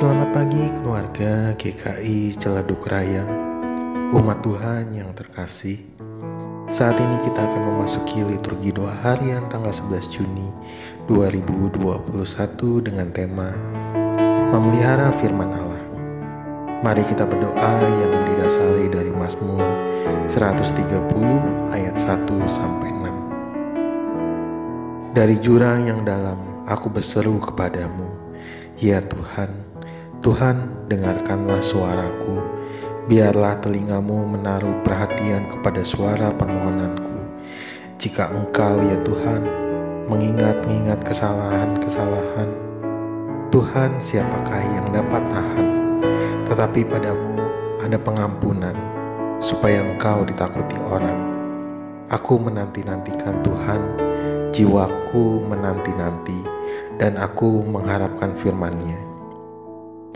Selamat pagi keluarga GKI Celaduk Raya, umat Tuhan yang terkasih. Saat ini kita akan memasuki liturgi doa harian tanggal 11 Juni 2021 dengan tema Memelihara Firman Allah. Mari kita berdoa yang didasari dari Mazmur 130 ayat 1 sampai 6. Dari jurang yang dalam aku berseru kepadamu, ya Tuhan, Tuhan, dengarkanlah suaraku. Biarlah telingamu menaruh perhatian kepada suara permohonanku. Jika engkau, ya Tuhan, mengingat-ingat kesalahan-kesalahan, Tuhan siapakah yang dapat tahan? Tetapi padamu ada pengampunan, supaya engkau ditakuti orang. Aku menanti-nantikan Tuhan, jiwaku menanti-nanti, dan aku mengharapkan firman-Nya.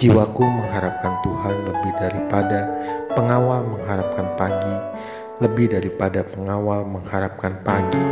Jiwaku mengharapkan Tuhan lebih daripada pengawal mengharapkan pagi, lebih daripada pengawal mengharapkan pagi.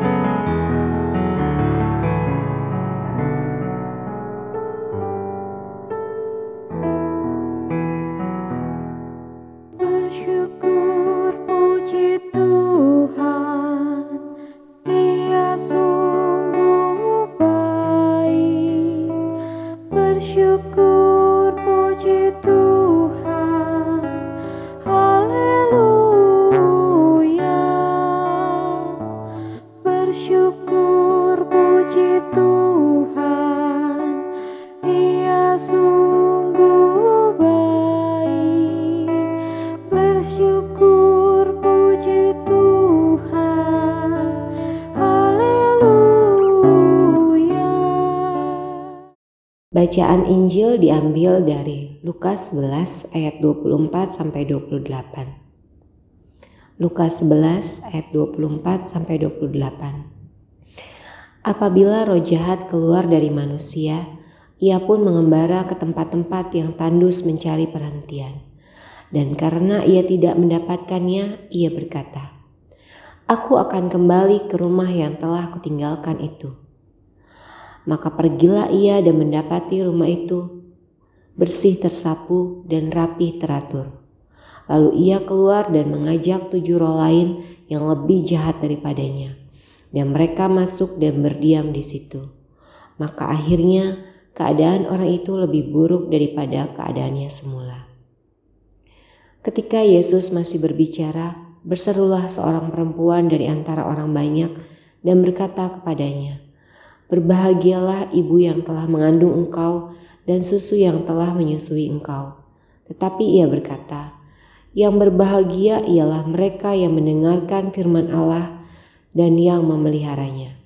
Bacaan Injil diambil dari Lukas 11 ayat 24 sampai 28. Lukas 11 ayat 24 sampai 28. Apabila roh jahat keluar dari manusia, ia pun mengembara ke tempat-tempat yang tandus mencari perhentian. Dan karena ia tidak mendapatkannya, ia berkata, Aku akan kembali ke rumah yang telah kutinggalkan itu maka pergilah ia dan mendapati rumah itu bersih tersapu dan rapi teratur. Lalu ia keluar dan mengajak tujuh roh lain yang lebih jahat daripadanya. Dan mereka masuk dan berdiam di situ. Maka akhirnya keadaan orang itu lebih buruk daripada keadaannya semula. Ketika Yesus masih berbicara, berserulah seorang perempuan dari antara orang banyak dan berkata kepadanya, Berbahagialah ibu yang telah mengandung engkau dan susu yang telah menyusui engkau. Tetapi ia berkata, yang berbahagia ialah mereka yang mendengarkan firman Allah dan yang memeliharanya.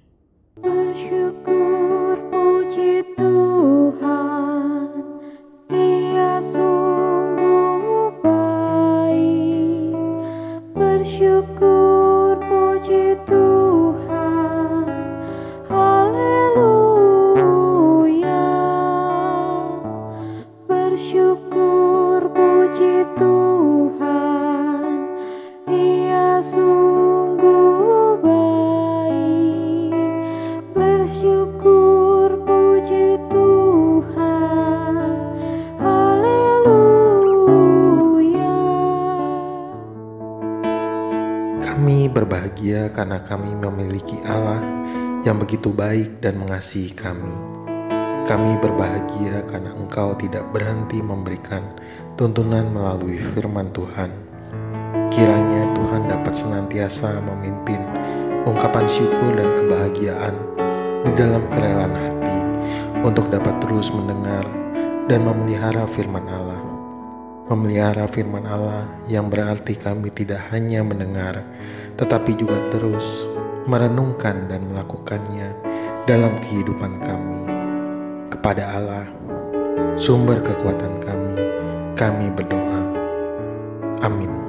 Berbahagia karena kami memiliki Allah yang begitu baik dan mengasihi kami. Kami berbahagia karena Engkau tidak berhenti memberikan tuntunan melalui firman Tuhan. Kiranya Tuhan dapat senantiasa memimpin ungkapan syukur dan kebahagiaan di dalam kerelaan hati untuk dapat terus mendengar dan memelihara firman Allah memelihara firman Allah yang berarti kami tidak hanya mendengar, tetapi juga terus merenungkan dan melakukannya dalam kehidupan kami. Kepada Allah, sumber kekuatan kami, kami berdoa. Amin.